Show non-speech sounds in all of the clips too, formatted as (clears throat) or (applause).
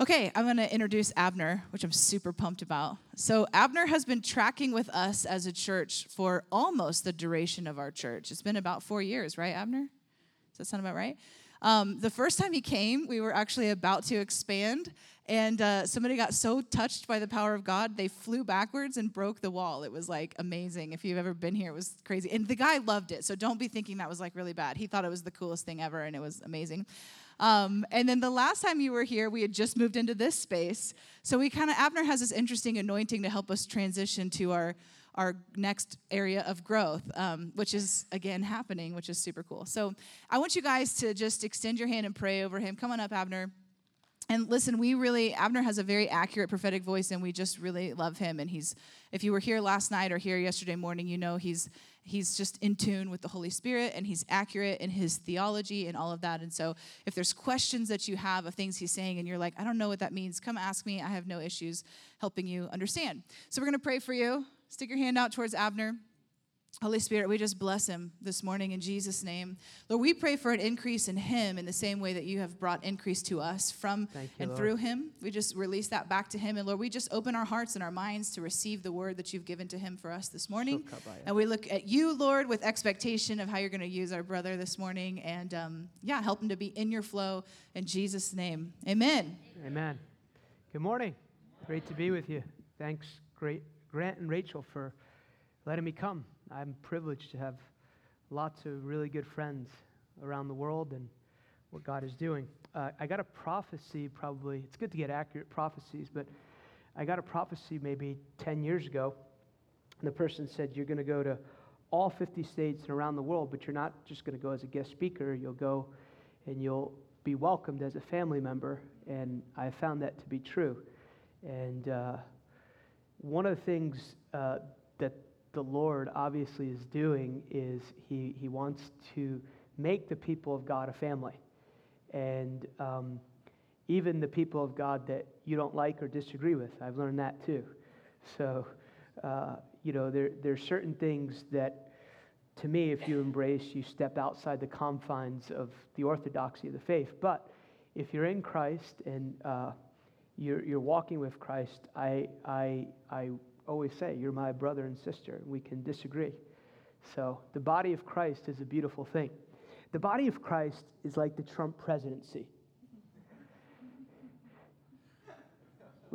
Okay, I'm going to introduce Abner, which I'm super pumped about. So, Abner has been tracking with us as a church for almost the duration of our church. It's been about four years, right, Abner? Does that sound about right? Um, the first time he came, we were actually about to expand, and uh, somebody got so touched by the power of God, they flew backwards and broke the wall. It was like amazing. If you've ever been here, it was crazy. And the guy loved it, so don't be thinking that was like really bad. He thought it was the coolest thing ever, and it was amazing. Um, and then the last time you were here, we had just moved into this space. So we kind of, Abner has this interesting anointing to help us transition to our, our next area of growth, um, which is again happening, which is super cool. So I want you guys to just extend your hand and pray over him. Come on up, Abner. And listen, we really, Abner has a very accurate prophetic voice, and we just really love him. And he's, if you were here last night or here yesterday morning, you know he's he's just in tune with the Holy Spirit and he's accurate in his theology and all of that. And so if there's questions that you have of things he's saying and you're like, I don't know what that means, come ask me. I have no issues helping you understand. So we're going to pray for you. Stick your hand out towards Abner. Holy Spirit, we just bless him this morning in Jesus' name. Lord, we pray for an increase in him in the same way that you have brought increase to us from you, and Lord. through him. We just release that back to him. And Lord, we just open our hearts and our minds to receive the word that you've given to him for us this morning. And we look at you, Lord, with expectation of how you're going to use our brother this morning. And um, yeah, help him to be in your flow in Jesus' name. Amen. Amen. Good morning. Great to be with you. Thanks, great Grant and Rachel, for letting me come. I'm privileged to have lots of really good friends around the world and what God is doing. Uh, I got a prophecy probably, it's good to get accurate prophecies, but I got a prophecy maybe 10 years ago. And the person said, You're going to go to all 50 states and around the world, but you're not just going to go as a guest speaker. You'll go and you'll be welcomed as a family member. And I found that to be true. And uh, one of the things uh, the Lord obviously is doing is he, he wants to make the people of God a family. And um, even the people of God that you don't like or disagree with, I've learned that too. So, uh, you know, there, there are certain things that, to me, if you embrace, you step outside the confines of the orthodoxy of the faith. But if you're in Christ and uh, you're, you're walking with Christ, I, I, I always say, You're my brother and sister. We can disagree. So the body of Christ is a beautiful thing. The body of Christ is like the Trump presidency.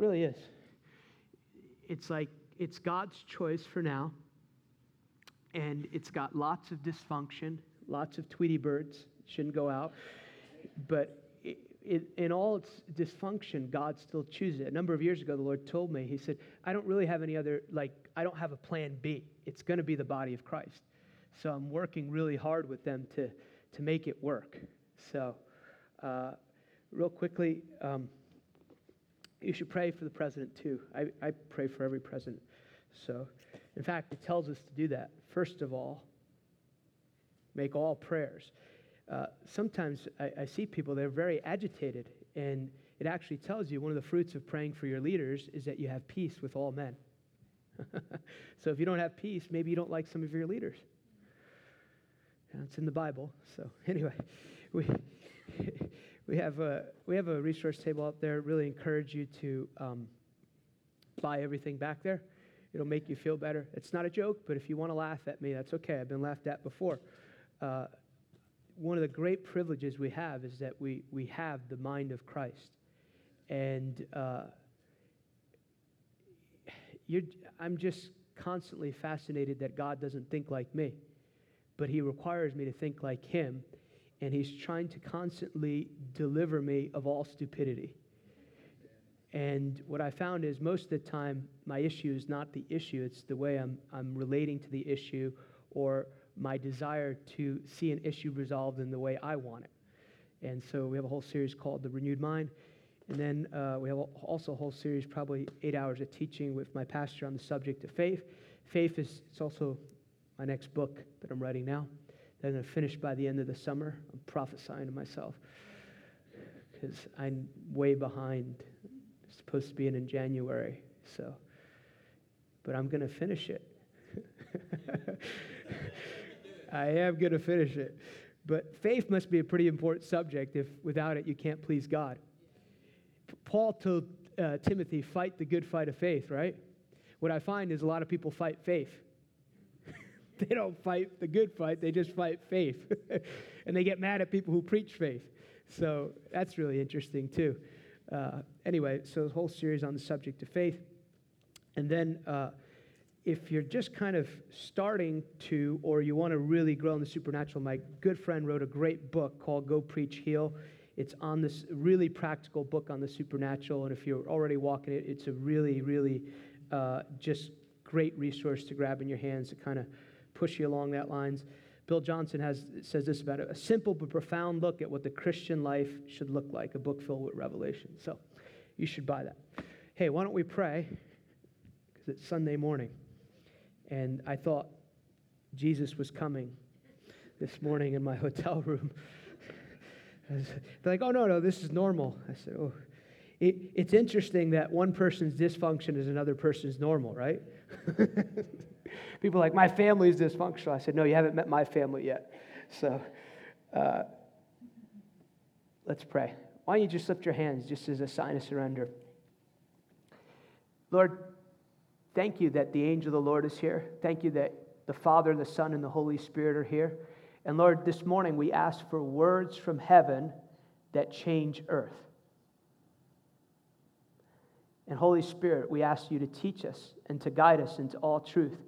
really is. It's like it's God's choice for now, and it's got lots of dysfunction, lots of Tweety birds, shouldn't go out. But it, in all its dysfunction, God still chooses it. A number of years ago, the Lord told me, He said, I don't really have any other, like, I don't have a plan B. It's going to be the body of Christ. So I'm working really hard with them to, to make it work. So, uh, real quickly, um, you should pray for the president too. I, I pray for every president. So, in fact, it tells us to do that. First of all, make all prayers. Uh, sometimes I, I see people that are very agitated, and it actually tells you one of the fruits of praying for your leaders is that you have peace with all men. (laughs) so if you don't have peace, maybe you don't like some of your leaders. And it's in the Bible. So (laughs) anyway, we (laughs) we have a we have a resource table out there. Really encourage you to um, buy everything back there. It'll make you feel better. It's not a joke, but if you want to laugh at me, that's okay. I've been laughed at before. Uh, one of the great privileges we have is that we, we have the mind of Christ. And uh, I'm just constantly fascinated that God doesn't think like me, but He requires me to think like Him, and He's trying to constantly deliver me of all stupidity. And what I found is most of the time, my issue is not the issue, it's the way I'm, I'm relating to the issue or my desire to see an issue resolved in the way I want it. And so we have a whole series called The Renewed Mind. And then uh, we have also a whole series, probably eight hours of teaching with my pastor on the subject of faith. Faith is it's also my next book that I'm writing now. That I'm going to finish by the end of the summer. I'm prophesying to myself because I'm way behind. It's supposed to be in, in January. So, but I'm going to finish it. (laughs) I am going to finish it. But faith must be a pretty important subject if without it you can't please God. Paul told uh, Timothy, fight the good fight of faith, right? What I find is a lot of people fight faith. (laughs) they don't fight the good fight, they just fight faith. (laughs) and they get mad at people who preach faith. So that's really interesting, too. Uh, anyway, so the whole series on the subject of faith. And then uh, if you're just kind of starting to, or you want to really grow in the supernatural, my good friend wrote a great book called Go Preach Heal. It's on this really practical book on the supernatural. And if you're already walking it, it's a really, really uh, just great resource to grab in your hands to kind of push you along that lines. Bill Johnson has, says this about it a simple but profound look at what the Christian life should look like, a book filled with revelation. So you should buy that. Hey, why don't we pray? Because it's Sunday morning. And I thought Jesus was coming this morning in my (laughs) hotel room. They're like, oh, no, no, this is normal. I said, oh. It, it's interesting that one person's dysfunction is another person's normal, right? (laughs) People are like, my family is dysfunctional. I said, no, you haven't met my family yet. So uh, let's pray. Why don't you just lift your hands just as a sign of surrender? Lord, Thank you that the angel of the Lord is here. Thank you that the Father, and the Son, and the Holy Spirit are here. And Lord, this morning we ask for words from heaven that change earth. And Holy Spirit, we ask you to teach us and to guide us into all truth.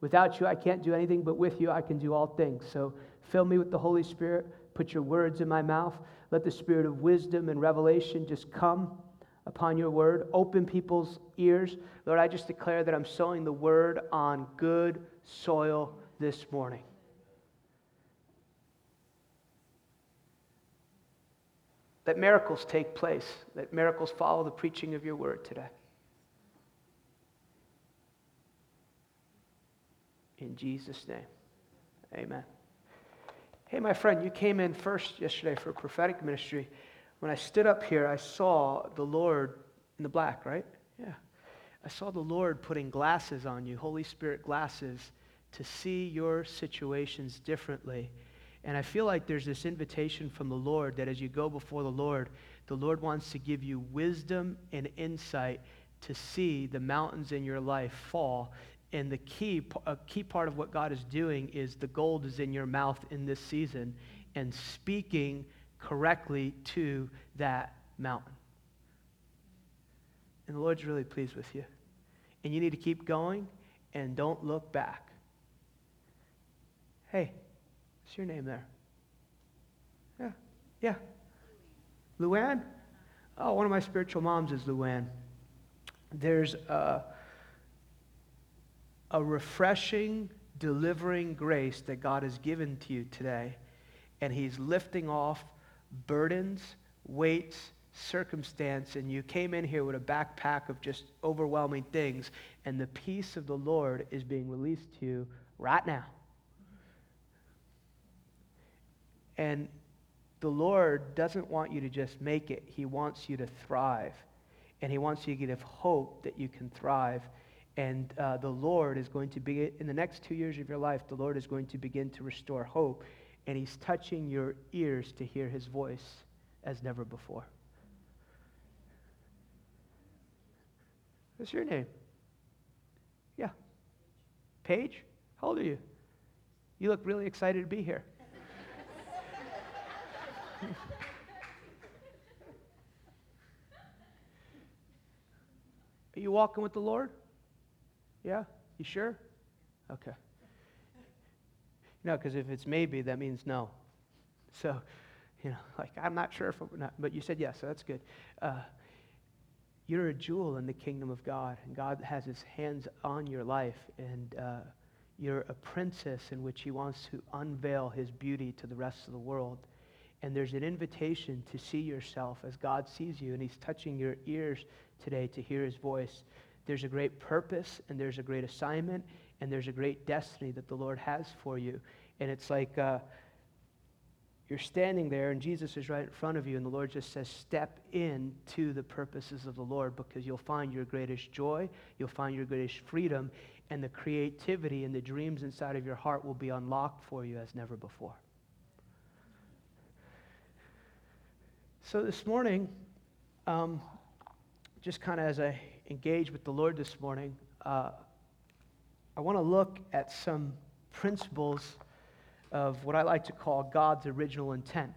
Without you, I can't do anything, but with you, I can do all things. So fill me with the Holy Spirit. Put your words in my mouth. Let the spirit of wisdom and revelation just come upon your word. Open people's ears. Lord, I just declare that I'm sowing the word on good soil this morning. Let miracles take place. Let miracles follow the preaching of your word today. In Jesus' name, amen. Hey, my friend, you came in first yesterday for prophetic ministry. When I stood up here, I saw the Lord in the black, right? Yeah. I saw the Lord putting glasses on you, Holy Spirit glasses, to see your situations differently. And I feel like there's this invitation from the Lord that as you go before the Lord, the Lord wants to give you wisdom and insight to see the mountains in your life fall. And the key, a key part of what God is doing is the gold is in your mouth in this season and speaking correctly to that mountain. And the Lord's really pleased with you. And you need to keep going and don't look back. Hey, what's your name there? Yeah, yeah. Luann? Oh, one of my spiritual moms is Luann. There's a, a refreshing, delivering grace that God has given to you today, and He's lifting off burdens, weights, circumstance, and you came in here with a backpack of just overwhelming things, and the peace of the Lord is being released to you right now. And the Lord doesn't want you to just make it, He wants you to thrive. And He wants you to give hope that you can thrive. And uh, the Lord is going to be, in the next two years of your life, the Lord is going to begin to restore hope and He's touching your ears to hear His voice as never before. What's your name? Yeah. Paige? How old are you? You look really excited to be here. (laughs) Are you walking with the Lord? Yeah? You sure? Okay. No, because if it's maybe, that means no. So, you know, (laughs) like, I'm not sure if, not, but you said yes, so that's good. Uh, you're a jewel in the kingdom of God, and God has his hands on your life, and uh, you're a princess in which he wants to unveil his beauty to the rest of the world. And there's an invitation to see yourself as God sees you, and he's touching your ears today to hear his voice. There's a great purpose, and there's a great assignment, and there's a great destiny that the Lord has for you. And it's like uh, you're standing there, and Jesus is right in front of you, and the Lord just says, Step into the purposes of the Lord because you'll find your greatest joy, you'll find your greatest freedom, and the creativity and the dreams inside of your heart will be unlocked for you as never before. So this morning, um, just kind of as I engage with the Lord this morning, uh, I want to look at some principles of what I like to call God's original intent.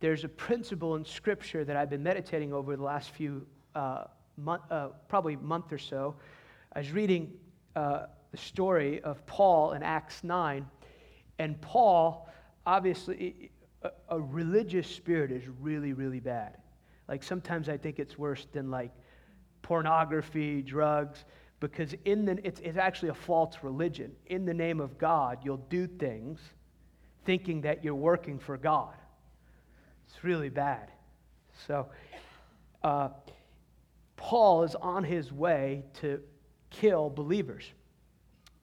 There's a principle in Scripture that I've been meditating over the last few, uh, month, uh, probably month or so. I was reading uh, the story of Paul in Acts 9, and Paul, obviously, a, a religious spirit is really, really bad. Like sometimes I think it's worse than like pornography, drugs, because in the, it's, it's actually a false religion. In the name of God, you'll do things thinking that you're working for God. It's really bad. So, uh, Paul is on his way to kill believers.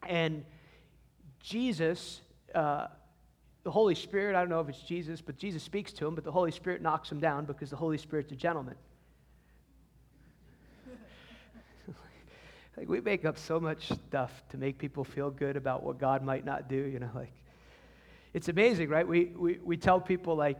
And Jesus, uh, the Holy Spirit, I don't know if it's Jesus, but Jesus speaks to him, but the Holy Spirit knocks him down because the Holy Spirit's a gentleman. Like we make up so much stuff to make people feel good about what God might not do, you know, (laughs) like it's amazing, right? We, we, we tell people, like,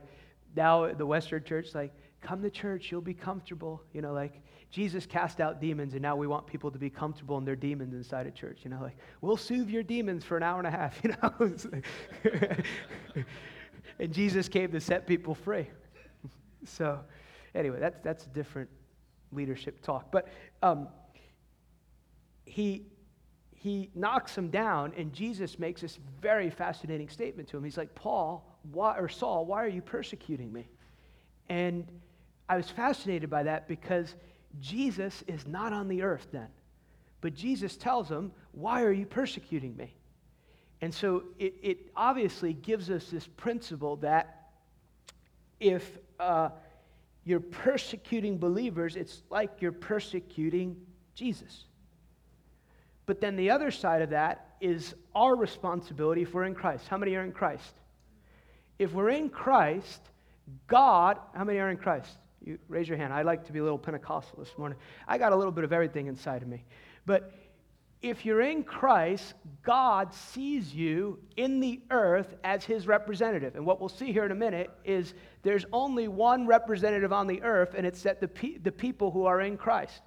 now the Western church, like, come to church, you'll be comfortable. You know, like, Jesus cast out demons, and now we want people to be comfortable in their demons inside a church. You know, like, we'll soothe your demons for an hour and a half, (laughs) you know? (laughs) and Jesus came to set people free. so, anyway, that's, that's a different leadership talk. But um, he, he knocks him down, and Jesus makes this very fascinating statement to him. He's like, Paul, why, or Saul, why are you persecuting me? And I was fascinated by that because Jesus is not on the earth then. But Jesus tells him, Why are you persecuting me? And so it, it obviously gives us this principle that if uh, you're persecuting believers, it's like you're persecuting Jesus. But then the other side of that is our responsibility if we're in Christ. How many are in Christ? If we're in Christ, God, how many are in Christ? You raise your hand. I like to be a little Pentecostal this morning. I got a little bit of everything inside of me. But if you're in Christ, God sees you in the earth as his representative. And what we'll see here in a minute is there's only one representative on the earth, and it's that the, pe- the people who are in Christ.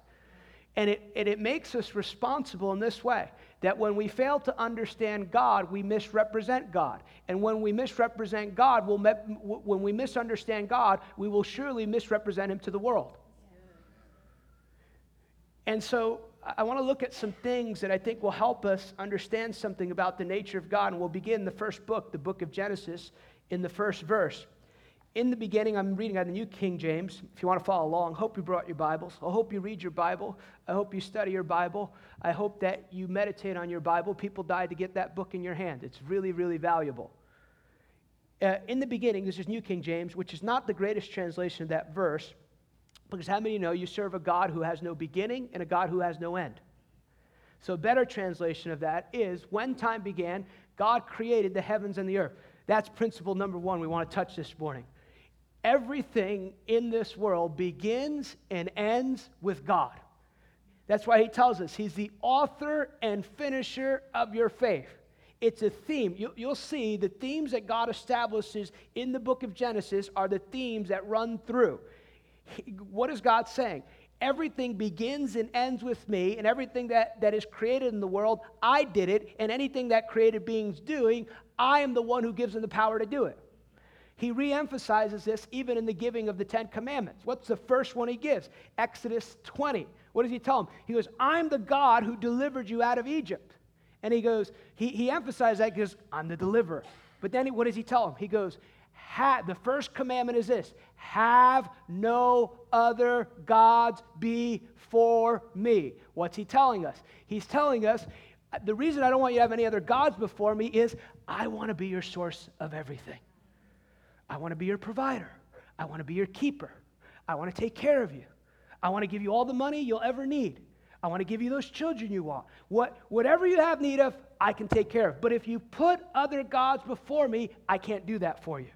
And it, and it makes us responsible in this way that when we fail to understand God, we misrepresent God. And when we misrepresent God, we'll me, when we misunderstand God, we will surely misrepresent Him to the world. And so I want to look at some things that I think will help us understand something about the nature of God. And we'll begin the first book, the book of Genesis, in the first verse in the beginning, I'm reading out the New King James. If you want to follow along, hope you brought your Bibles. I hope you read your Bible. I hope you study your Bible. I hope that you meditate on your Bible. People died to get that book in your hand. It's really, really valuable. Uh, in the beginning, this is New King James, which is not the greatest translation of that verse, because how many know you serve a God who has no beginning and a God who has no end? So, a better translation of that is when time began, God created the heavens and the earth. That's principle number one we want to touch this morning. Everything in this world begins and ends with God. That's why he tells us he's the author and finisher of your faith. It's a theme. You'll see the themes that God establishes in the book of Genesis are the themes that run through. What is God saying? Everything begins and ends with me, and everything that, that is created in the world, I did it, and anything that created beings doing, I am the one who gives them the power to do it. He reemphasizes this even in the giving of the Ten Commandments. What's the first one he gives? Exodus 20. What does he tell him? He goes, I'm the God who delivered you out of Egypt. And he goes, he, he emphasizes that because I'm the deliverer. But then he, what does he tell him? He goes, the first commandment is this have no other gods before me. What's he telling us? He's telling us the reason I don't want you to have any other gods before me is I want to be your source of everything. I want to be your provider. I want to be your keeper. I want to take care of you. I want to give you all the money you'll ever need. I want to give you those children you want. What, whatever you have need of, I can take care of. But if you put other gods before me, I can't do that for you.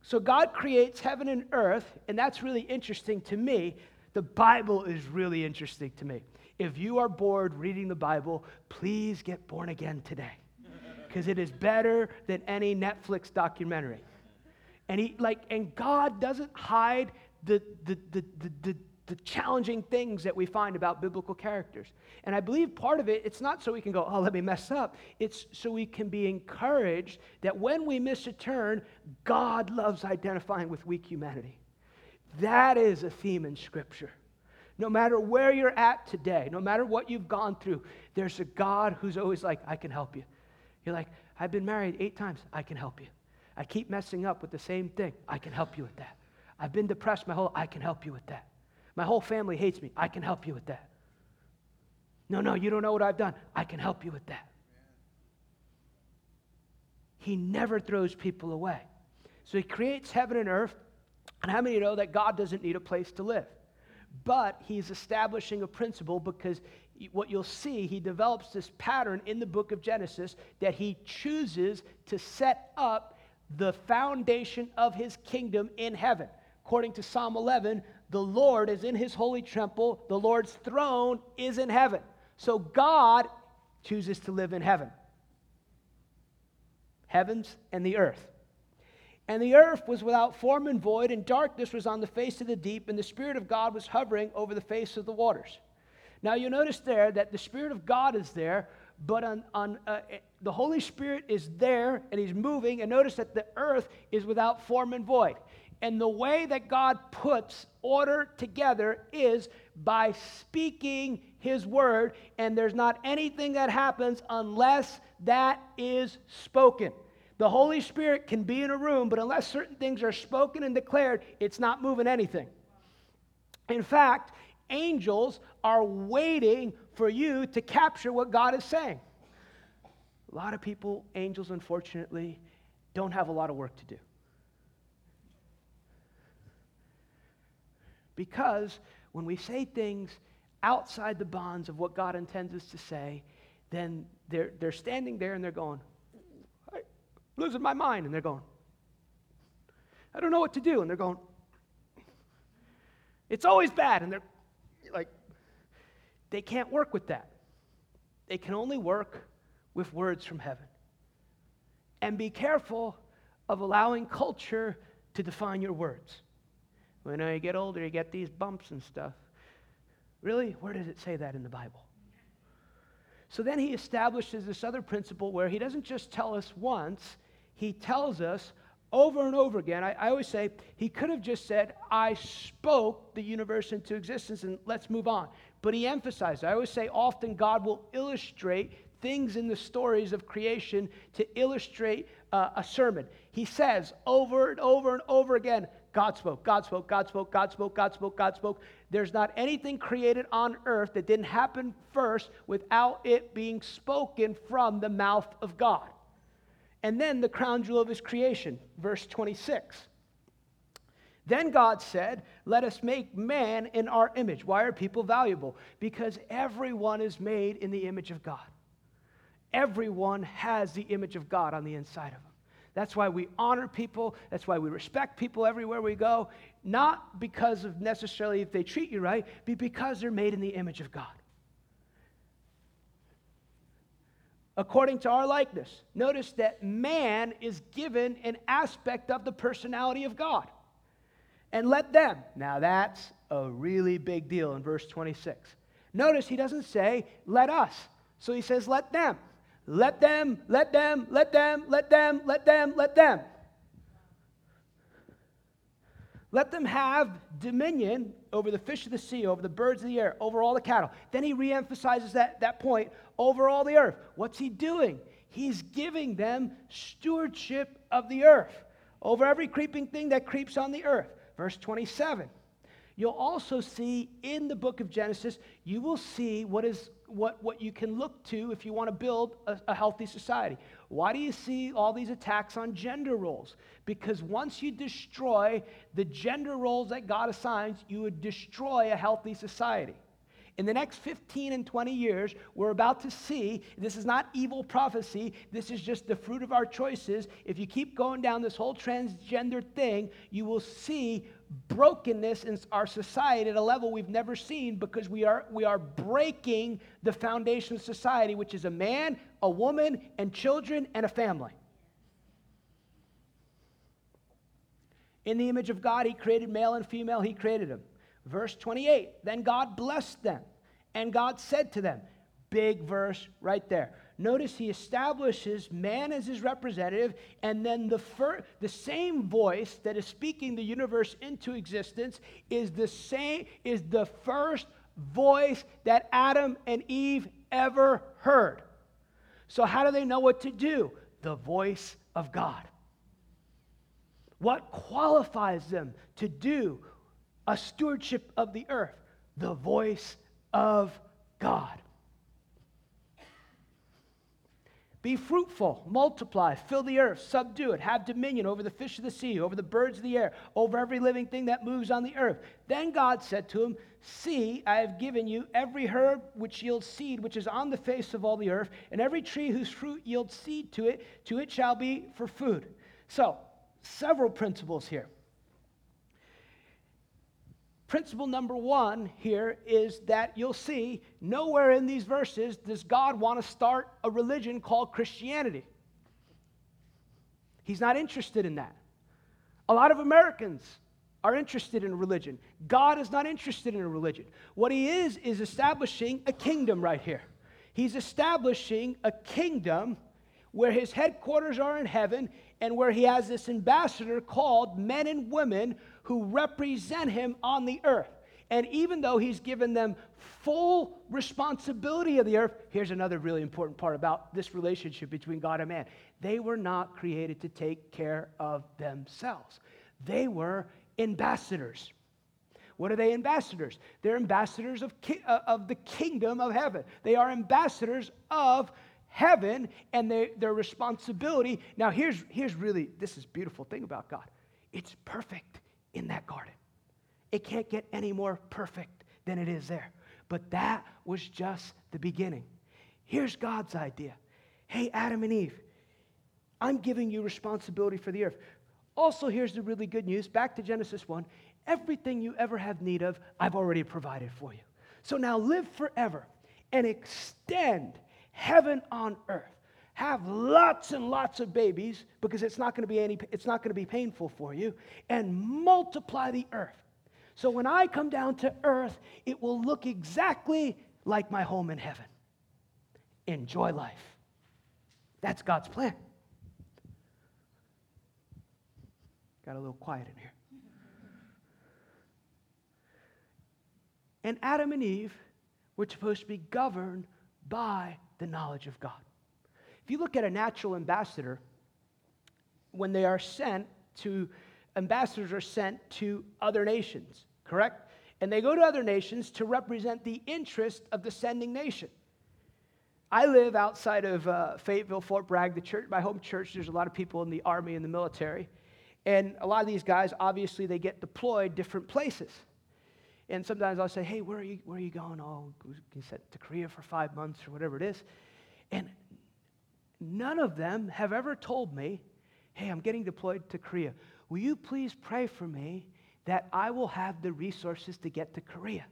So God creates heaven and earth, and that's really interesting to me. The Bible is really interesting to me. If you are bored reading the Bible, please get born again today because it is better than any Netflix documentary. And he like and God doesn't hide the, the, the, the, the, the challenging things that we find about biblical characters. And I believe part of it, it's not so we can go, oh, let me mess up. It's so we can be encouraged that when we miss a turn, God loves identifying with weak humanity. That is a theme in Scripture. No matter where you're at today, no matter what you've gone through, there's a God who's always like, I can help you. You're like, I've been married eight times, I can help you. I keep messing up with the same thing, I can help you with that. I've been depressed my whole, I can help you with that. My whole family hates me, I can help you with that. No, no, you don't know what I've done. I can help you with that. He never throws people away. So he creates heaven and earth. And how many know that God doesn't need a place to live? But he's establishing a principle because what you'll see, he develops this pattern in the book of Genesis that he chooses to set up the foundation of his kingdom in heaven. According to Psalm 11, the Lord is in his holy temple, the Lord's throne is in heaven. So God chooses to live in heaven. Heavens and the earth. And the earth was without form and void, and darkness was on the face of the deep, and the Spirit of God was hovering over the face of the waters. Now you notice there that the Spirit of God is there, but on, on uh, the Holy Spirit is there and He's moving, and notice that the earth is without form and void. And the way that God puts order together is by speaking His word, and there's not anything that happens unless that is spoken. The Holy Spirit can be in a room, but unless certain things are spoken and declared, it's not moving anything. In fact, angels are waiting for you to capture what God is saying. A lot of people, angels, unfortunately, don't have a lot of work to do. Because when we say things outside the bonds of what God intends us to say, then they're, they're standing there and they're going, I'm losing my mind. And they're going, I don't know what to do. And they're going, it's always bad. And they're they can't work with that. They can only work with words from heaven. And be careful of allowing culture to define your words. When you get older, you get these bumps and stuff. Really? Where does it say that in the Bible? So then he establishes this other principle where he doesn't just tell us once, he tells us over and over again. I, I, always say he could have just said, I spoke the universe into existence and let's move on. But he emphasized, I always say, often God will illustrate things in the stories of creation to illustrate uh, a sermon. He says over and over and over again, God spoke, God spoke, God spoke, God spoke, God spoke, God spoke. There's not anything created on earth that didn't happen first without it being spoken from the mouth of God. And then the crown jewel of his creation, verse 26. Then God said, Let us make man in our image. Why are people valuable? Because everyone is made in the image of God. Everyone has the image of God on the inside of them. That's why we honor people. That's why we respect people everywhere we go. Not because of necessarily if they treat you right, but because they're made in the image of God. According to our likeness. Notice that man is given an aspect of the personality of God. And let them. Now that's a really big deal in verse 26. Notice he doesn't say, let us. So he says, let them. Let them, let them, let them, let them, let them, let them. Let them have dominion over the fish of the sea, over the birds of the air, over all the cattle. Then he reemphasizes that, that point over all the earth. What's he doing? He's giving them stewardship of the earth over every creeping thing that creeps on the earth. Verse 27. You'll also see in the book of Genesis, you will see what is what, what you can look to if you want to build a, a healthy society. Why do you see all these attacks on gender roles? Because once you destroy the gender roles that God assigns, you would destroy a healthy society. In the next 15 and 20 years, we're about to see this is not evil prophecy, this is just the fruit of our choices. If you keep going down this whole transgender thing, you will see brokenness in our society at a level we've never seen because we are, we are breaking the foundation of society, which is a man, a woman, and children, and a family. In the image of God, he created male and female, he created them. Verse 28 Then God blessed them, and God said to them, Big verse right there. Notice he establishes man as his representative, and then the, fir- the same voice that is speaking the universe into existence is the same is the first voice that Adam and Eve ever heard. So how do they know what to do? The voice of God. What qualifies them to do a stewardship of the earth? The voice of God. Be fruitful, multiply, fill the earth, subdue it, have dominion over the fish of the sea, over the birds of the air, over every living thing that moves on the earth. Then God said to him, See, I have given you every herb which yields seed, which is on the face of all the earth, and every tree whose fruit yields seed to it, to it shall be for food. So, several principles here. Principle number one here is that you'll see nowhere in these verses does God want to start a religion called Christianity. He's not interested in that. A lot of Americans are interested in religion. God is not interested in a religion. What he is, is establishing a kingdom right here. He's establishing a kingdom where his headquarters are in heaven and where he has this ambassador called men and women who represent him on the earth. And even though he's given them full responsibility of the earth, here's another really important part about this relationship between God and man. They were not created to take care of themselves, they were ambassadors. What are they ambassadors? They're ambassadors of, ki- uh, of the kingdom of heaven. They are ambassadors of heaven and they, their responsibility. Now, here's, here's really, this is beautiful thing about God. It's perfect in that garden. It can't get any more perfect than it is there. But that was just the beginning. Here's God's idea. Hey, Adam and Eve, I'm giving you responsibility for the earth. Also, here's the really good news. Back to Genesis 1. Everything you ever have need of, I've already provided for you. So now live forever and extend heaven on earth. Have lots and lots of babies because it's not going to be any it's not going to be painful for you and multiply the earth. So when I come down to earth, it will look exactly like my home in heaven. Enjoy life. That's God's plan. Got a little quiet in here. And Adam and Eve were supposed to be governed by the knowledge of God. If you look at a natural ambassador, when they are sent to, ambassadors are sent to other nations, correct? And they go to other nations to represent the interest of the sending nation. I live outside of uh, Fayetteville, Fort Bragg, the church, my home church. There's a lot of people in the army and the military. And a lot of these guys, obviously, they get deployed different places. And sometimes I'll say, hey, where are you, where are you going? Oh, you sent to Korea for five months or whatever it is. And none of them have ever told me, hey, I'm getting deployed to Korea. Will you please pray for me that I will have the resources to get to Korea?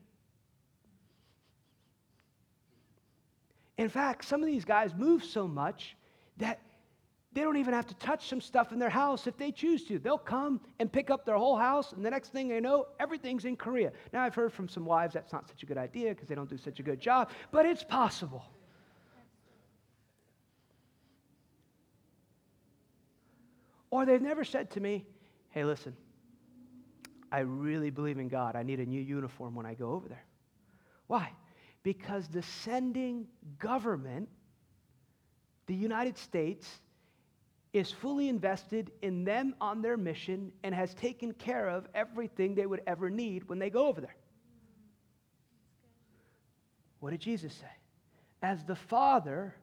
In fact, some of these guys move so much that they don't even have to touch some stuff in their house if they choose to. They'll come and pick up their whole house, and the next thing they know, everything's in Korea. Now, I've heard from some wives that's not such a good idea because they don't do such a good job, but it's possible. Or they've never said to me, hey, listen, I really believe in God. I need a new uniform when I go over there. Why? Because the sending government, the United States, is fully invested in them on their mission and has taken care of everything they would ever need when they go over there. What did Jesus say? As the Father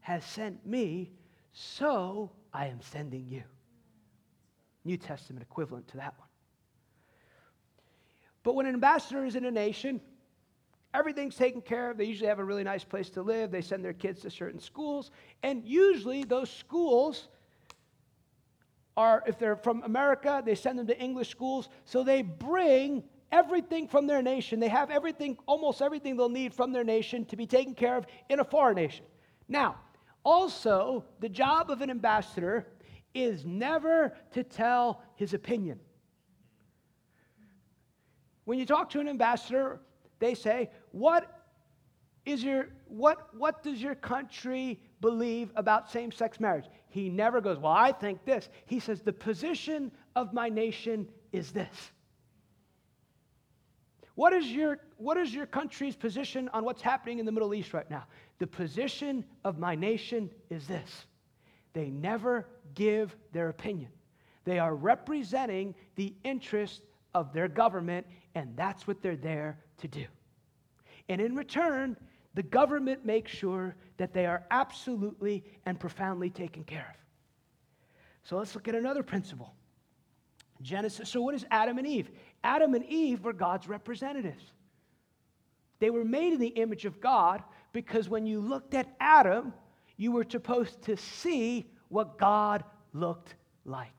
has sent me, so I am sending you. New Testament equivalent to that one. But when an ambassador is in a nation, everything's taken care of. They usually have a really nice place to live. They send their kids to certain schools. And usually those schools are, if they're from America, they send them to English schools. So they bring everything from their nation. They have everything, almost everything they'll need from their nation to be taken care of in a foreign nation. Now, also, the job of an ambassador is never to tell his opinion. When you talk to an ambassador, they say, What is your what what does your country believe about same-sex marriage? He never goes, Well, I think this. He says, The position of my nation is this. What is, your, what is your country's position on what's happening in the Middle East right now? The position of my nation is this they never give their opinion. They are representing the interest of their government, and that's what they're there to do. And in return, the government makes sure that they are absolutely and profoundly taken care of. So let's look at another principle. Genesis. So, what is Adam and Eve? Adam and Eve were God's representatives. They were made in the image of God because when you looked at Adam, you were supposed to see what God looked like.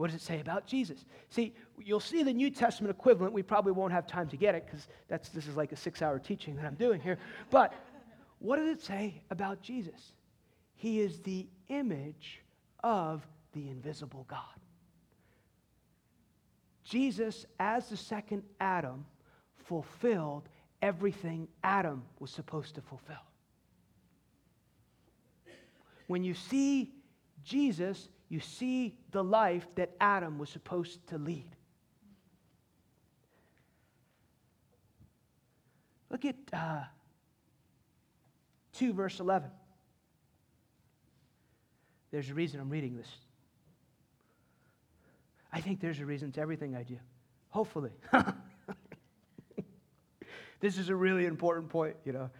What does it say about Jesus? See, you'll see the New Testament equivalent. We probably won't have time to get it because that's this is like a six-hour teaching that I'm doing here. But what does it say about Jesus? He is the image of the invisible God. Jesus, as the second Adam, fulfilled everything Adam was supposed to fulfill. When you see Jesus, you see the life that Adam was supposed to lead. Look at uh, 2, verse 11. There's a reason I'm reading this. I think there's a reason to everything I do. Hopefully. (laughs) this is a really important point, you know.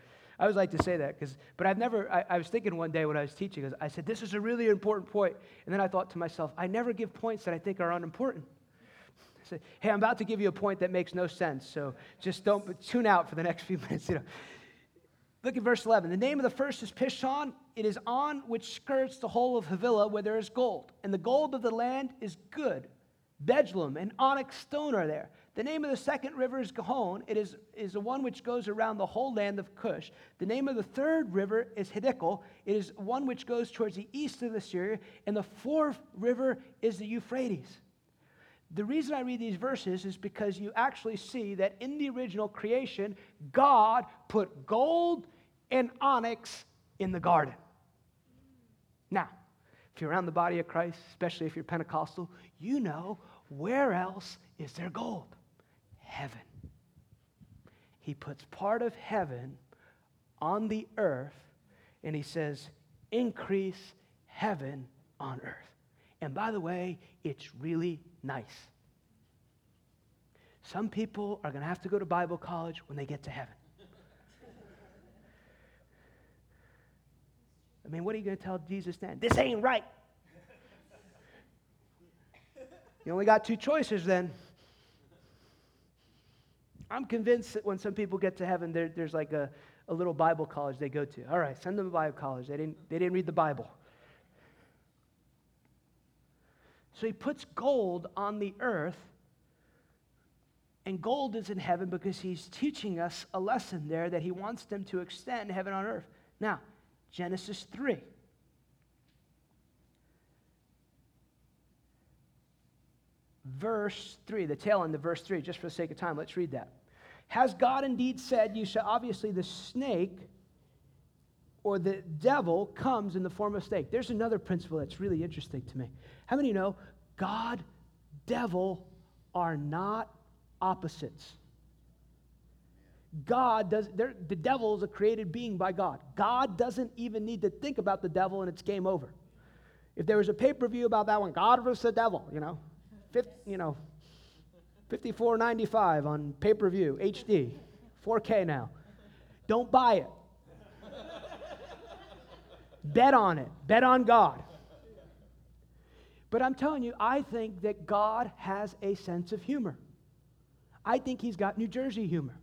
I always like to say that because, but I've never, I, I, was thinking one day when I was teaching, I said, this is a really important point. And then I thought to myself, I never give points that I think are unimportant. I said, hey, I'm about to give you a point that makes no sense, so just don't tune out for the next few (laughs) minutes, you know. Look at verse 11. The name of the first is Pishon. It is on which skirts the whole of Havilah where there is gold. And the gold of the land is good. Bdellium and onyx stone are there. The name of the second river is Gihon. It is, is the one which goes around the whole land of Cush. The name of the third river is Hiddekel. It is one which goes towards the east of Assyria. And the fourth river is the Euphrates. The reason I read these verses is because you actually see that in the original creation, God put gold and onyx in the garden. Now, if you're around the body of Christ, especially if you're Pentecostal, you know where else is there gold? Heaven. He puts part of heaven on the earth and he says, increase heaven on earth. And by the way, it's really nice. Some people are going to have to go to Bible college when they get to heaven. I mean, what are you going to tell Jesus then? This ain't right. You only got two choices then. I'm convinced that when some people get to heaven, there, there's like a, a little Bible college they go to. All right, send them to Bible college. They didn't, they didn't read the Bible. So he puts gold on the earth, and gold is in heaven because he's teaching us a lesson there that he wants them to extend heaven on earth. Now, Genesis 3. Verse 3, the tail end of verse 3, just for the sake of time, let's read that. Has God indeed said, You shall obviously, the snake or the devil comes in the form of snake? There's another principle that's really interesting to me. How many know God, devil are not opposites? God does, the devil is a created being by God. God doesn't even need to think about the devil and it's game over. If there was a pay per view about that one, God versus the devil, you know, 50, you know, 54.95 on pay-per-view HD, 4K now. Don't buy it. Bet on it. Bet on God. But I'm telling you, I think that God has a sense of humor. I think he's got New Jersey humor.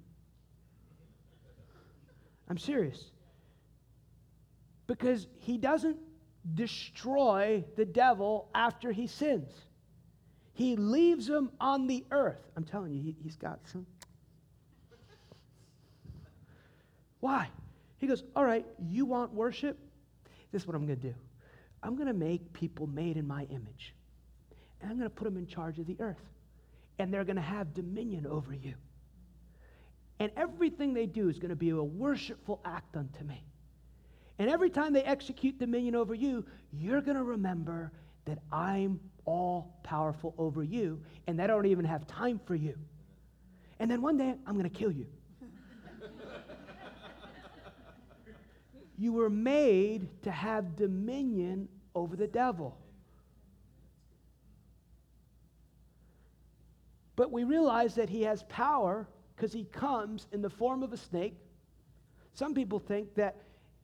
I'm serious. Because he doesn't destroy the devil after he sins. He leaves them on the earth. I'm telling you, he, has got some. Why? He goes, All right, you want worship? This is what I'm going to do. I'm going to make people made in my image, and I'm going to put them in charge of the earth. and they're going to have dominion over you. And everything they do is going to be a worshipful act unto me. And every time they execute dominion over you, you're going to remember that I'm all powerful over you and that I don't even have time for you. And then one day, I'm going to kill you. (laughs) you were made to have dominion over the devil. But we realize that he has power because he comes in the form of a snake. Some people think that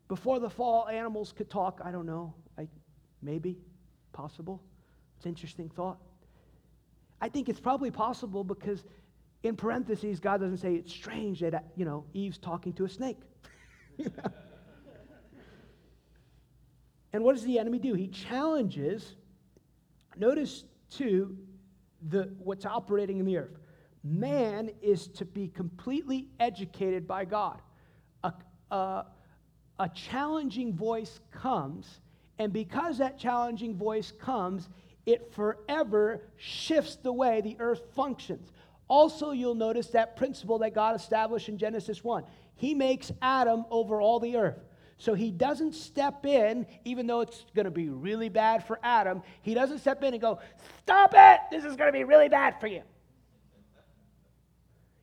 before the fall, animals could talk. I don't know. I, maybe, possible. It's an interesting thought. I think it's probably possible because, in parentheses, God doesn't say it's strange that you know Eve's talking to a snake. (laughs) and what does the enemy do? He challenges. Notice too the what's operating in the earth. Man is to be completely educated by God. A, a, a challenging voice comes, and because that challenging voice comes, it forever shifts the way the earth functions. Also, you'll notice that principle that God established in Genesis 1. He makes Adam over all the earth. So he doesn't step in, even though it's going to be really bad for Adam. He doesn't step in and go, Stop it! This is going to be really bad for you.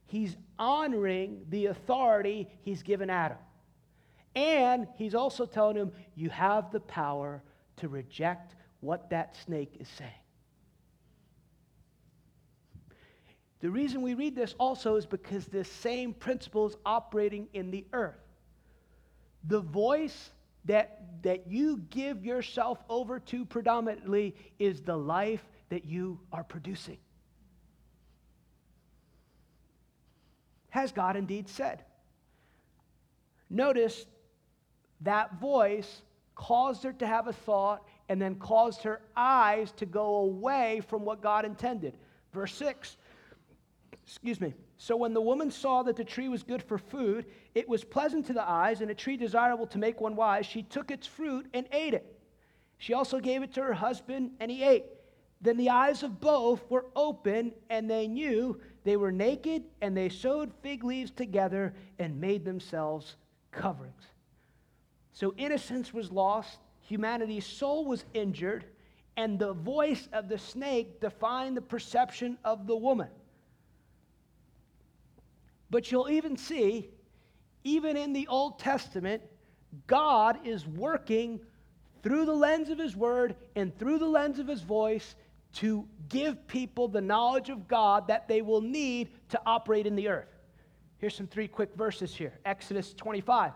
He's honoring the authority he's given Adam. And he's also telling him, You have the power to reject what that snake is saying. The reason we read this also is because this same principle is operating in the earth. The voice that, that you give yourself over to predominantly is the life that you are producing. Has God indeed said? Notice that voice caused her to have a thought and then caused her eyes to go away from what God intended. Verse 6, excuse me. So when the woman saw that the tree was good for food, it was pleasant to the eyes, and a tree desirable to make one wise, she took its fruit and ate it. She also gave it to her husband, and he ate. Then the eyes of both were open, and they knew they were naked, and they sewed fig leaves together and made themselves coverings. So innocence was lost, humanity's soul was injured, and the voice of the snake defined the perception of the woman. But you'll even see, even in the Old Testament, God is working through the lens of His Word and through the lens of His voice to give people the knowledge of God that they will need to operate in the earth. Here's some three quick verses here. Exodus 25.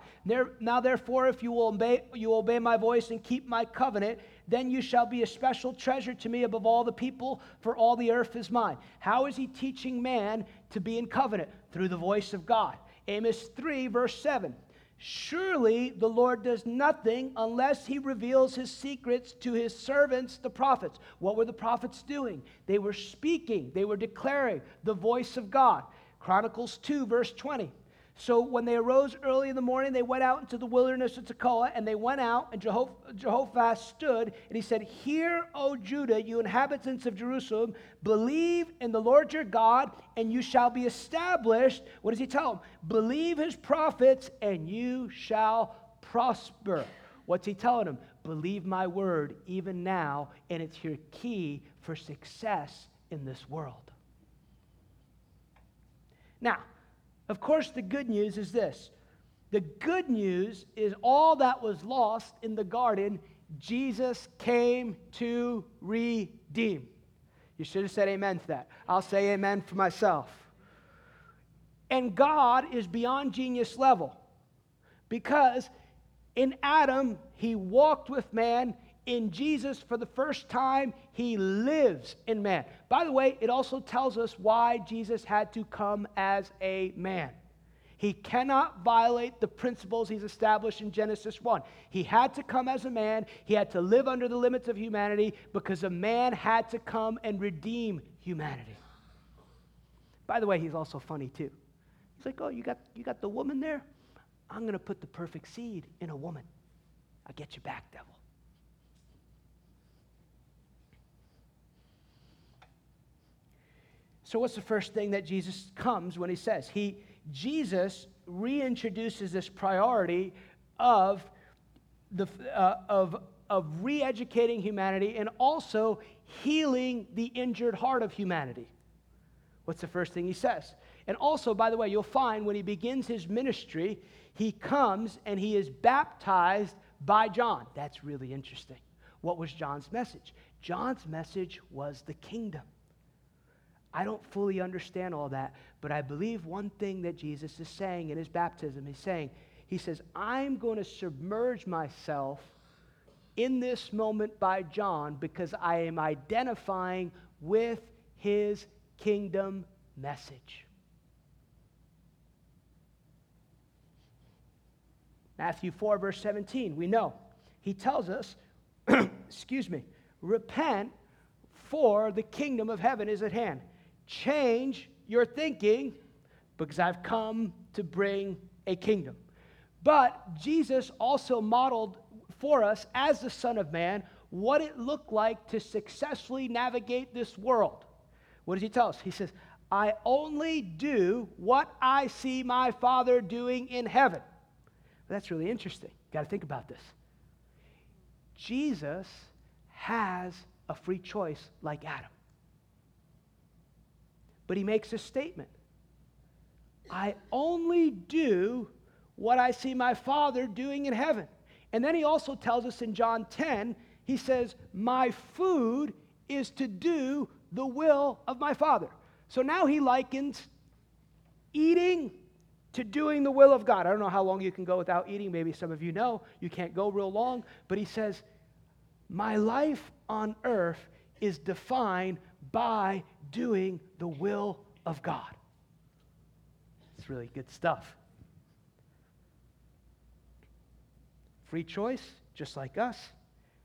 now, therefore, if you will obey, you obey my voice and keep my covenant, then you shall be a special treasure to me above all the people, for all the earth is mine. How is he teaching man to be in covenant? Through the voice of God. Amos 3, verse 7. Surely the Lord does nothing unless he reveals his secrets to his servants, the prophets. What were the prophets doing? They were speaking, they were declaring the voice of God. Chronicles 2, verse 20. So when they arose early in the morning, they went out into the wilderness of Tekoa, and they went out, and Jehoshaphat stood, and he said, Hear, O Judah, you inhabitants of Jerusalem, believe in the Lord your God, and you shall be established. What does he tell them? Believe his prophets, and you shall prosper. What's he telling them? Believe my word even now, and it's your key for success in this world. Now, of course, the good news is this the good news is all that was lost in the garden, Jesus came to redeem. You should have said amen to that. I'll say amen for myself. And God is beyond genius level because in Adam, he walked with man. In Jesus, for the first time, he lives in man. By the way, it also tells us why Jesus had to come as a man. He cannot violate the principles he's established in Genesis 1. He had to come as a man, he had to live under the limits of humanity because a man had to come and redeem humanity. By the way, he's also funny too. He's like, Oh, you got, you got the woman there? I'm going to put the perfect seed in a woman. I'll get you back, devil. So, what's the first thing that Jesus comes when he says? He, Jesus reintroduces this priority of, the, uh, of, of re educating humanity and also healing the injured heart of humanity. What's the first thing he says? And also, by the way, you'll find when he begins his ministry, he comes and he is baptized by John. That's really interesting. What was John's message? John's message was the kingdom. I don't fully understand all that, but I believe one thing that Jesus is saying in his baptism, he's saying, he says, I'm going to submerge myself in this moment by John because I am identifying with his kingdom message. Matthew 4, verse 17, we know. He tells us, (clears throat) excuse me, repent, for the kingdom of heaven is at hand. Change your thinking because I've come to bring a kingdom. But Jesus also modeled for us, as the Son of Man, what it looked like to successfully navigate this world. What does he tell us? He says, I only do what I see my Father doing in heaven. That's really interesting. Got to think about this. Jesus has a free choice like Adam. But he makes a statement I only do what I see my Father doing in heaven. And then he also tells us in John 10, he says, My food is to do the will of my Father. So now he likens eating to doing the will of God. I don't know how long you can go without eating. Maybe some of you know you can't go real long. But he says, My life on earth is defined by doing the will of God. It's really good stuff. Free choice, just like us.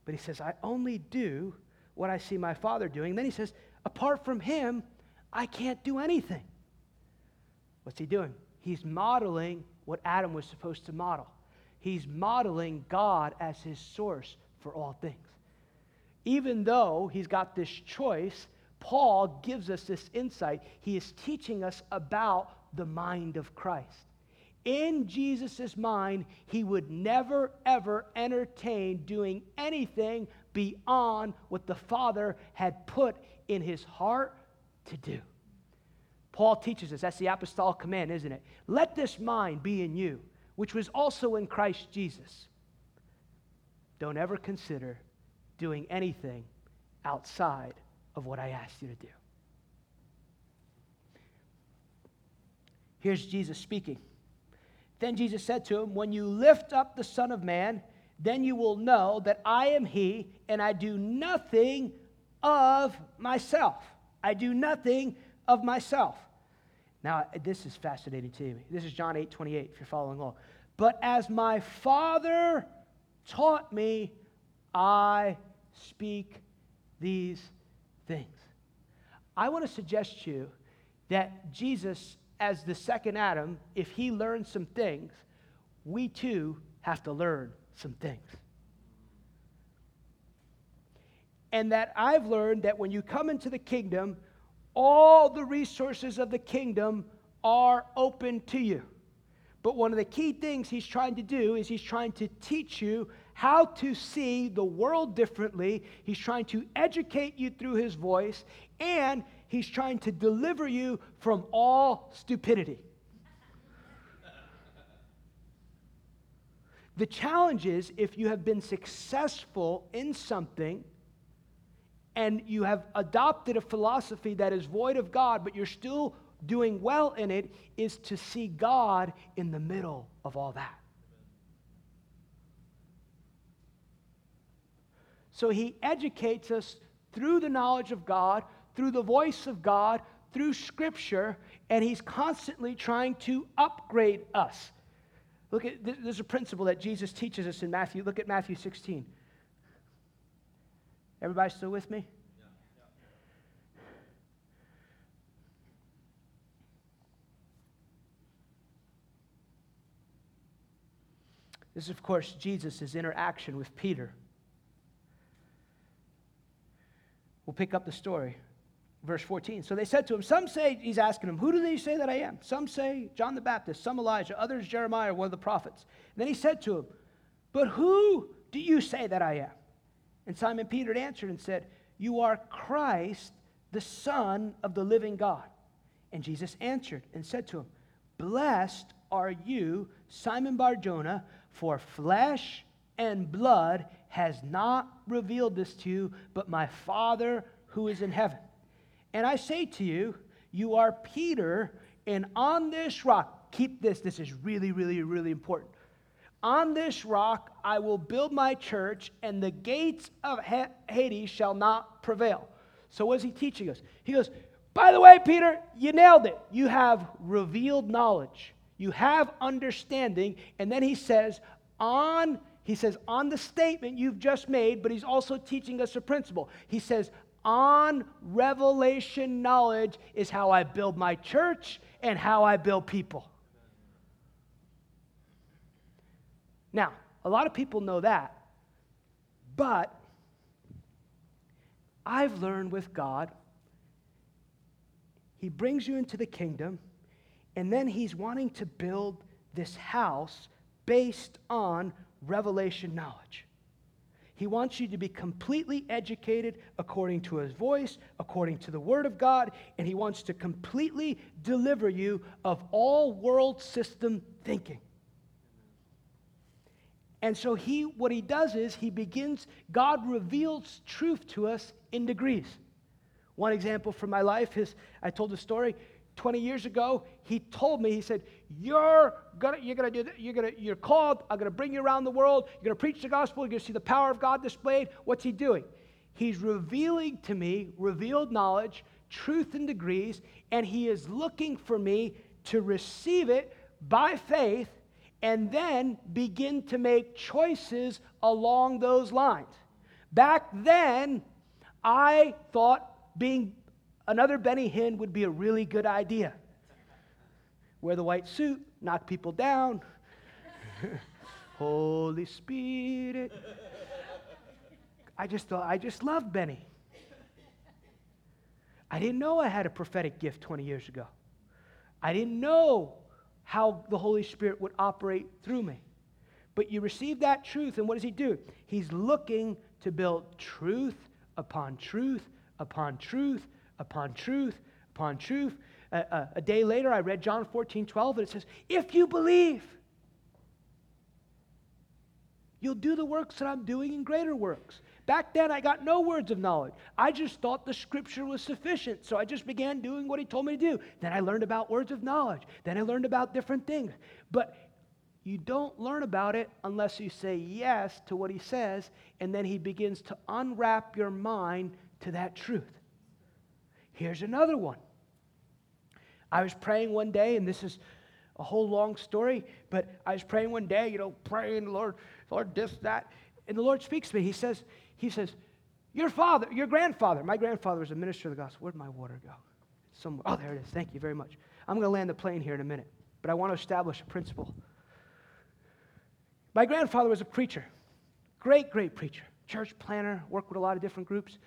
But he says, I only do what I see my Father doing. Then he says, apart from him, I can't do anything. What's he doing? He's modeling what Adam was supposed to model. He's modeling God as his source for all things. Even though he's got this choice, Paul gives us this insight. He is teaching us about the mind of Christ. In Jesus' mind, he would never, ever entertain doing anything beyond what the Father had put in his heart to do. Paul teaches us, that's the apostolic command, isn't it? Let this mind be in you, which was also in Christ Jesus. Don't ever consider doing anything outside of what I asked you to do. Here's Jesus speaking. Then Jesus said to him, When you lift up the Son of Man, then you will know that I am He, and I do nothing of myself. I do nothing of myself. Now, this is fascinating to me. This is John 8 28, if you're following along. But as my Father taught me, I speak these things. I want to suggest to you that Jesus, as the second Adam, if he learned some things, we too have to learn some things. And that I've learned that when you come into the kingdom, all the resources of the kingdom are open to you. But one of the key things he's trying to do is he's trying to teach you how to see the world differently. He's trying to educate you through his voice, and he's trying to deliver you from all stupidity. the challenge is if you have been successful in something and you have adopted a philosophy that is void of God, but you're still doing well in it, is to see God in the middle of all that. So he educates us through the knowledge of God, through the voice of God, through Scripture, and he's constantly trying to upgrade us. Look at there's a principle that Jesus teaches us in Matthew. Look at Matthew 16. Everybody still with me? This is, of course, Jesus' interaction with Peter. We'll pick up the story. Verse 14. So they said to him, Some say, he's asking him, Who do they say that I am? Some say John the Baptist, some Elijah, others Jeremiah, one of the prophets. And then he said to him, But who do you say that I am? And Simon Peter answered and said, You are Christ, the Son of the living God. And Jesus answered and said to him, Blessed are you, Simon Barjona, for flesh and blood has not revealed this to you, but my Father who is in heaven. And I say to you, you are Peter, and on this rock, keep this, this is really, really, really important. On this rock I will build my church, and the gates of Hades shall not prevail. So, what is he teaching us? He goes, By the way, Peter, you nailed it. You have revealed knowledge, you have understanding. And then he says, On he says, on the statement you've just made, but he's also teaching us a principle. He says, on revelation knowledge is how I build my church and how I build people. Now, a lot of people know that, but I've learned with God, He brings you into the kingdom, and then He's wanting to build this house based on revelation knowledge. He wants you to be completely educated according to his voice, according to the word of God, and he wants to completely deliver you of all world system thinking. And so he what he does is he begins God reveals truth to us in degrees. One example from my life is I told a story 20 years ago, he told me, he said, You're gonna, you're gonna do that. You're gonna, you're called. I'm gonna bring you around the world. You're gonna preach the gospel. You're gonna see the power of God displayed. What's he doing? He's revealing to me revealed knowledge, truth in degrees, and he is looking for me to receive it by faith and then begin to make choices along those lines. Back then, I thought being Another Benny Hinn would be a really good idea. Wear the white suit, knock people down. (laughs) Holy Spirit. I just thought, I just loved Benny. I didn't know I had a prophetic gift 20 years ago. I didn't know how the Holy Spirit would operate through me. But you receive that truth, and what does He do? He's looking to build truth upon truth upon truth upon truth upon truth. Uh, a day later, I read John 14, 12, and it says, If you believe, you'll do the works that I'm doing and greater works. Back then, I got no words of knowledge. I just thought the scripture was sufficient. So I just began doing what he told me to do. Then I learned about words of knowledge. Then I learned about different things. But you don't learn about it unless you say yes to what he says, and then he begins to unwrap your mind to that truth. Here's another one. I was praying one day, and this is a whole long story, but I was praying one day, you know, praying, Lord, Lord, this, that. And the Lord speaks to me. He says, He says, Your father, your grandfather, my grandfather was a minister of the gospel. Where'd my water go? Somewhere. Oh, there it is. Thank you very much. I'm going to land the plane here in a minute, but I want to establish a principle. My grandfather was a preacher, great, great preacher, church planner, worked with a lot of different groups.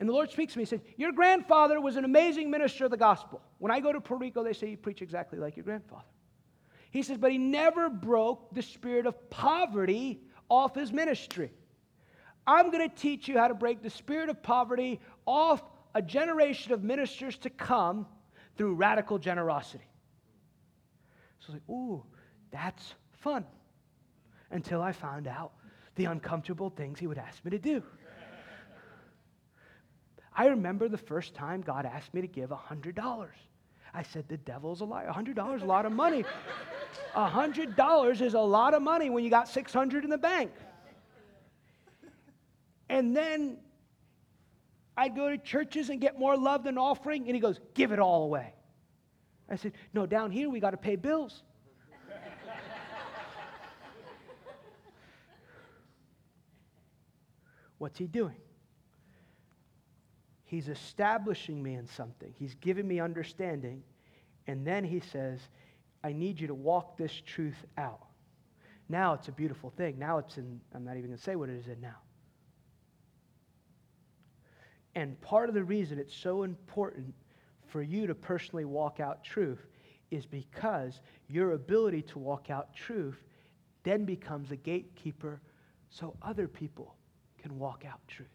And the Lord speaks to me. He said, Your grandfather was an amazing minister of the gospel. When I go to Puerto Rico, they say you preach exactly like your grandfather. He says, But he never broke the spirit of poverty off his ministry. I'm going to teach you how to break the spirit of poverty off a generation of ministers to come through radical generosity. So I was like, Ooh, that's fun. Until I found out the uncomfortable things he would ask me to do. I remember the first time God asked me to give $100. I said, The devil's a lie. $100 is a lot of money. $100 is a lot of money when you got 600 in the bank. And then I'd go to churches and get more love than offering, and he goes, Give it all away. I said, No, down here we got to pay bills. (laughs) What's he doing? He's establishing me in something. He's giving me understanding. And then he says, I need you to walk this truth out. Now it's a beautiful thing. Now it's in, I'm not even going to say what it is in now. And part of the reason it's so important for you to personally walk out truth is because your ability to walk out truth then becomes a gatekeeper so other people can walk out truth.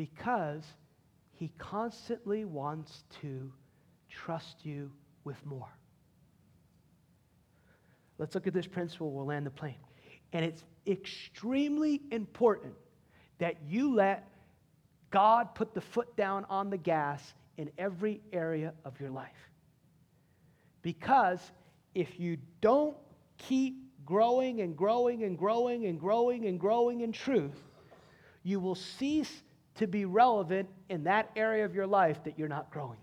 Because he constantly wants to trust you with more. Let's look at this principle. We'll land the plane. And it's extremely important that you let God put the foot down on the gas in every area of your life. Because if you don't keep growing and growing and growing and growing and growing in truth, you will cease to be relevant in that area of your life that you're not growing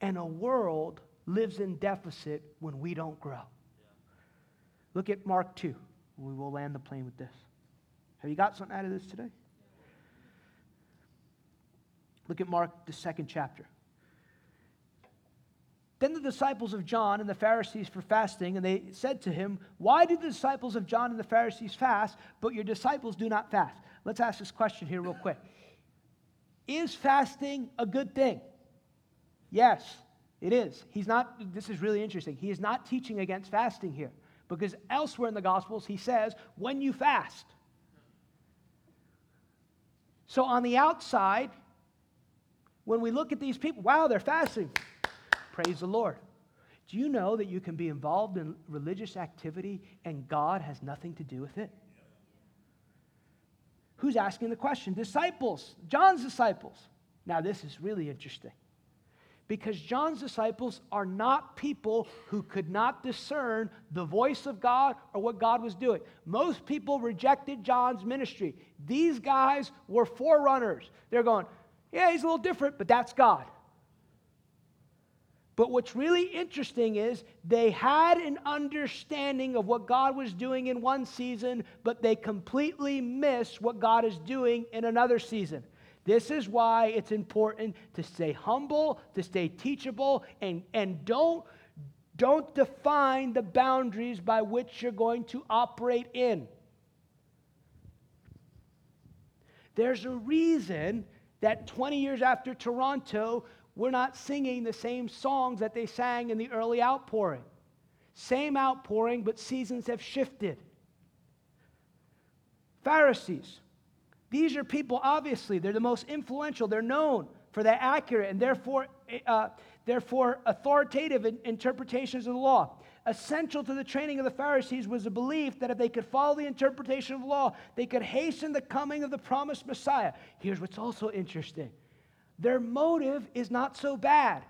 in. And a world lives in deficit when we don't grow. Look at Mark 2. We will land the plane with this. Have you got something out of this today? Look at Mark, the second chapter. Then the disciples of John and the Pharisees for fasting, and they said to him, Why do the disciples of John and the Pharisees fast, but your disciples do not fast? Let's ask this question here, real quick. Is fasting a good thing? Yes, it is. He's not, this is really interesting. He is not teaching against fasting here, because elsewhere in the Gospels, he says, When you fast. So on the outside, when we look at these people, wow, they're fasting. Praise the Lord. Do you know that you can be involved in religious activity and God has nothing to do with it? Who's asking the question? Disciples, John's disciples. Now, this is really interesting because John's disciples are not people who could not discern the voice of God or what God was doing. Most people rejected John's ministry. These guys were forerunners. They're going, yeah, he's a little different, but that's God. But what's really interesting is they had an understanding of what God was doing in one season, but they completely missed what God is doing in another season. This is why it's important to stay humble, to stay teachable, and, and don't, don't define the boundaries by which you're going to operate in. There's a reason that 20 years after Toronto, we're not singing the same songs that they sang in the early outpouring. Same outpouring, but seasons have shifted. Pharisees. These are people, obviously, they're the most influential. They're known for their accurate and therefore, uh, therefore authoritative interpretations of the law. Essential to the training of the Pharisees was the belief that if they could follow the interpretation of the law, they could hasten the coming of the promised Messiah. Here's what's also interesting their motive is not so bad.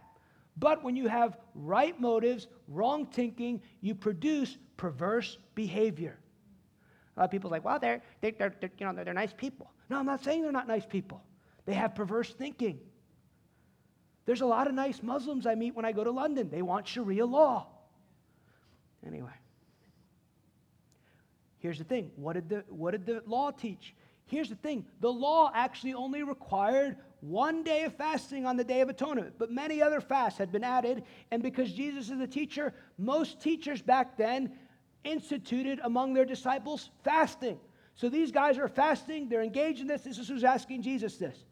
But when you have right motives, wrong thinking, you produce perverse behavior. A lot of people are like, well, they're, they're, they're, they're you know, they're, they're nice people. No, I'm not saying they're not nice people. They have perverse thinking. There's a lot of nice Muslims I meet when I go to London. They want Sharia law. Anyway, here's the thing what did the, what did the law teach? Here's the thing the law actually only required one day of fasting on the Day of Atonement, but many other fasts had been added. And because Jesus is a teacher, most teachers back then instituted among their disciples fasting. So these guys are fasting, they're engaged in this. This is who's asking Jesus this.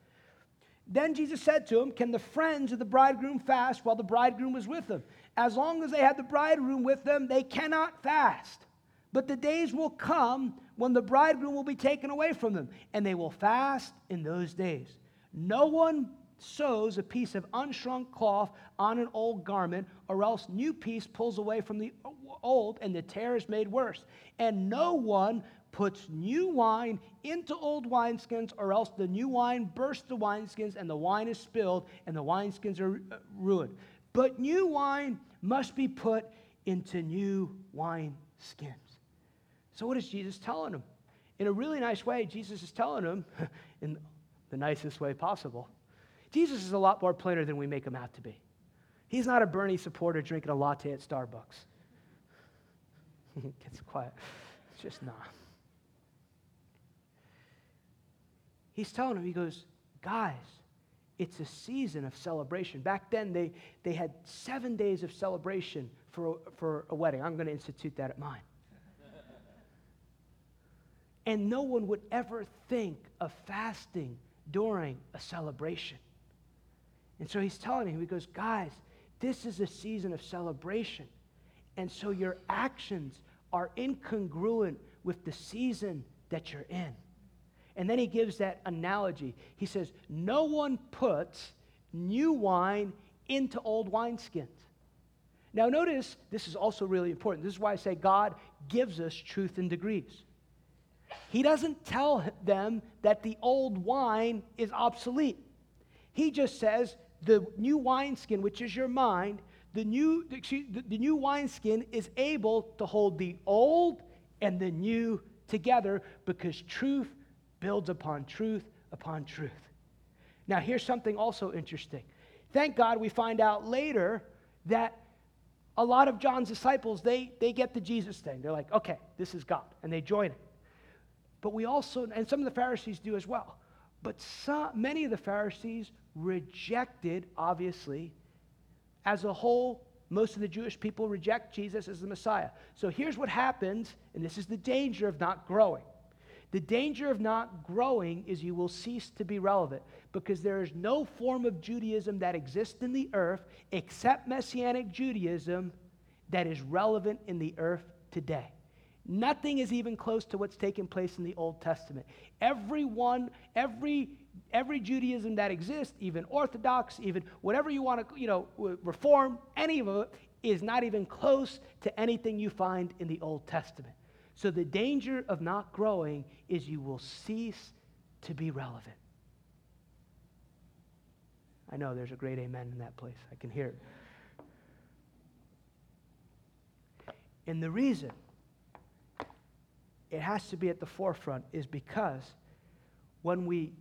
Then Jesus said to him, Can the friends of the bridegroom fast while the bridegroom was with them? As long as they have the bridegroom with them, they cannot fast. But the days will come when the bridegroom will be taken away from them, and they will fast in those days. No one sews a piece of unshrunk cloth on an old garment, or else new piece pulls away from the old, and the tear is made worse. And no one puts new wine into old wineskins, or else the new wine bursts the wineskins, and the wine is spilled, and the wineskins are ruined. But new wine must be put into new wine skins. So, what is Jesus telling them? In a really nice way, Jesus is telling them, (laughs) in the nicest way possible, Jesus is a lot more plainer than we make him out to be. He's not a Bernie supporter drinking a latte at Starbucks. (laughs) Gets quiet. It's just not. He's telling them, he goes, guys, it's a season of celebration. Back then, they, they had seven days of celebration for, for a wedding. I'm going to institute that at mine. and no one would ever think of fasting during a celebration. And so he's telling him, he goes, guys, this is a season of celebration. And so your actions are incongruent with the season that you're in. And then he gives that analogy. He says, No one puts new wine into old wineskins. Now, notice this is also really important. This is why I say God gives us truth in degrees. He doesn't tell them that the old wine is obsolete. He just says the new wineskin, which is your mind, the new, the, the new wineskin is able to hold the old and the new together because truth builds upon truth upon truth. Now, here's something also interesting. Thank God we find out later that a lot of John's disciples, they, they get the Jesus thing. They're like, okay, this is God, and they join it. But we also, and some of the Pharisees do as well, but some, many of the Pharisees rejected, obviously, as a whole, most of the Jewish people reject Jesus as the Messiah. So here's what happens, and this is the danger of not growing. The danger of not growing is you will cease to be relevant because there is no form of Judaism that exists in the earth except Messianic Judaism that is relevant in the earth today. Nothing is even close to what's taking place in the Old Testament. Everyone, every every Judaism that exists, even Orthodox, even whatever you want to, you know, reform, any of it is not even close to anything you find in the Old Testament. So the danger of not growing is you will cease to be relevant. I know there's a great amen in that place. I can hear it. And the reason it has to be at the forefront is because when we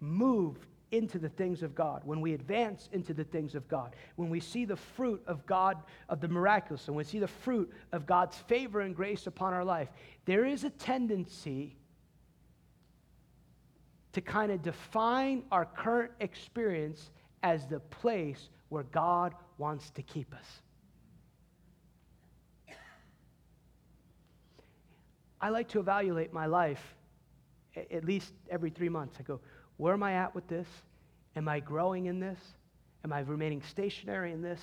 move into the things of God, when we advance into the things of God, when we see the fruit of God, of the miraculous, and we see the fruit of God's favor and grace upon our life, there is a tendency to kind of define our current experience as the place where God wants to keep us. I like to evaluate my life at least every three months. I go, where am I at with this? Am I growing in this? Am I remaining stationary in this?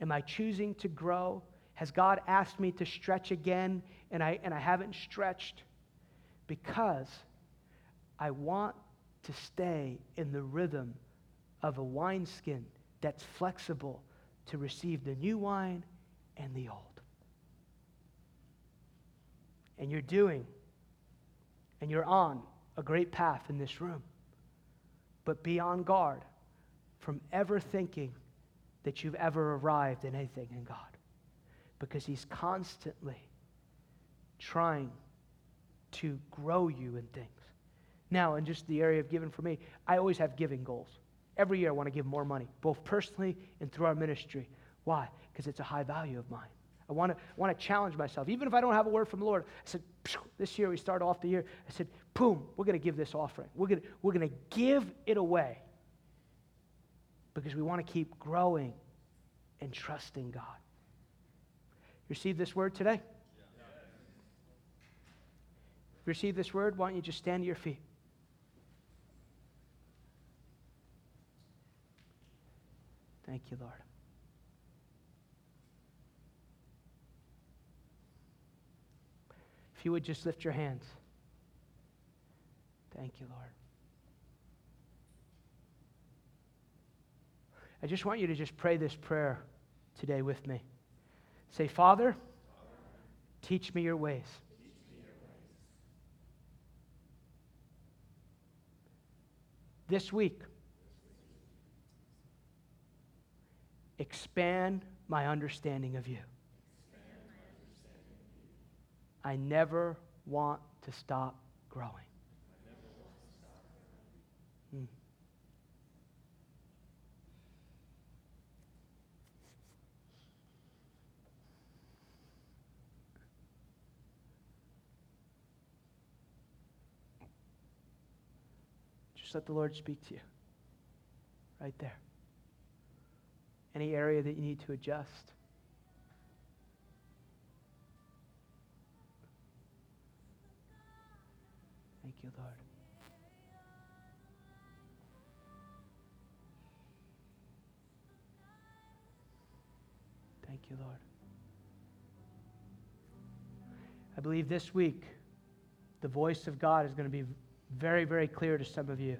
Am I choosing to grow? Has God asked me to stretch again and I, and I haven't stretched? Because I want to stay in the rhythm of a wineskin that's flexible to receive the new wine and the old. And you're doing, and you're on a great path in this room. But be on guard from ever thinking that you've ever arrived in anything in God. Because He's constantly trying to grow you in things. Now, in just the area of giving for me, I always have giving goals. Every year I want to give more money, both personally and through our ministry. Why? Because it's a high value of mine. I want to, want to challenge myself. Even if I don't have a word from the Lord, I said, this year we start off the year, I said, boom, we're going to give this offering. We're going we're to give it away because we want to keep growing and trusting God. You receive this word today? Yeah. You receive this word, why don't you just stand to your feet? Thank you, Lord. If you would just lift your hands. Thank you, Lord. I just want you to just pray this prayer today with me. Say, Father, teach me your ways. This week, expand my understanding of you. I never want to stop growing. Hmm. Just let the Lord speak to you. right there. Any area that you need to adjust. You, Lord. Thank you, Lord. I believe this week the voice of God is going to be very, very clear to some of you.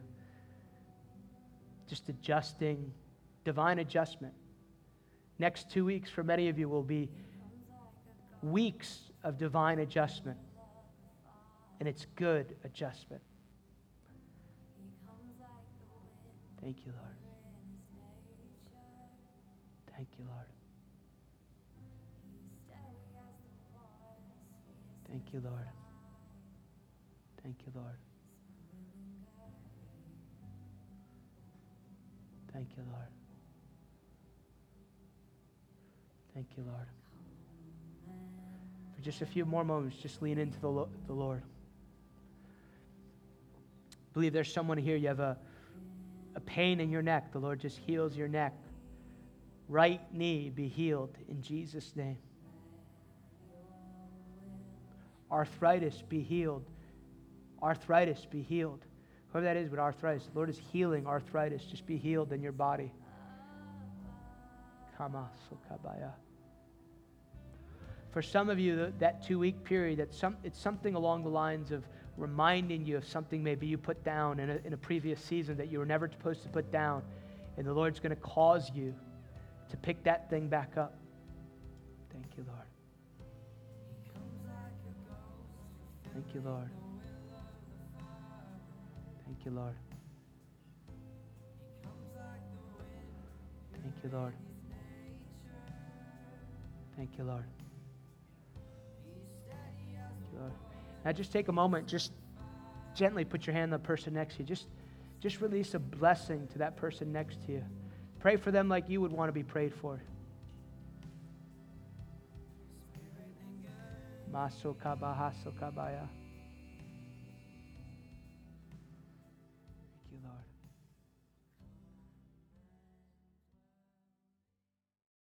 Just adjusting, divine adjustment. Next two weeks for many of you will be weeks of divine adjustment. And it's good adjustment. Thank you, Lord. Thank you, Lord. Thank you, Lord. Thank you, Lord. Thank you, Lord. Thank you, Lord. For just a few more moments, just lean into the, the Lord. Believe there's someone here, you have a, a pain in your neck. The Lord just heals your neck. Right knee be healed in Jesus' name. Arthritis be healed. Arthritis be healed. Whoever that is with arthritis, the Lord is healing arthritis. Just be healed in your body. For some of you, that two week period, some, it's something along the lines of reminding you of something maybe you put down in a, in a previous season that you were never supposed to put down. And the Lord's going to cause you to pick that thing back up. Thank you, Lord. Thank you, Lord. Thank you, Lord. Thank you, Lord. Thank you, Lord. Thank you, Lord. Now just take a moment, just gently put your hand on the person next to you. Just, just release a blessing to that person next to you. Pray for them like you would want to be prayed for. Maso kabaya.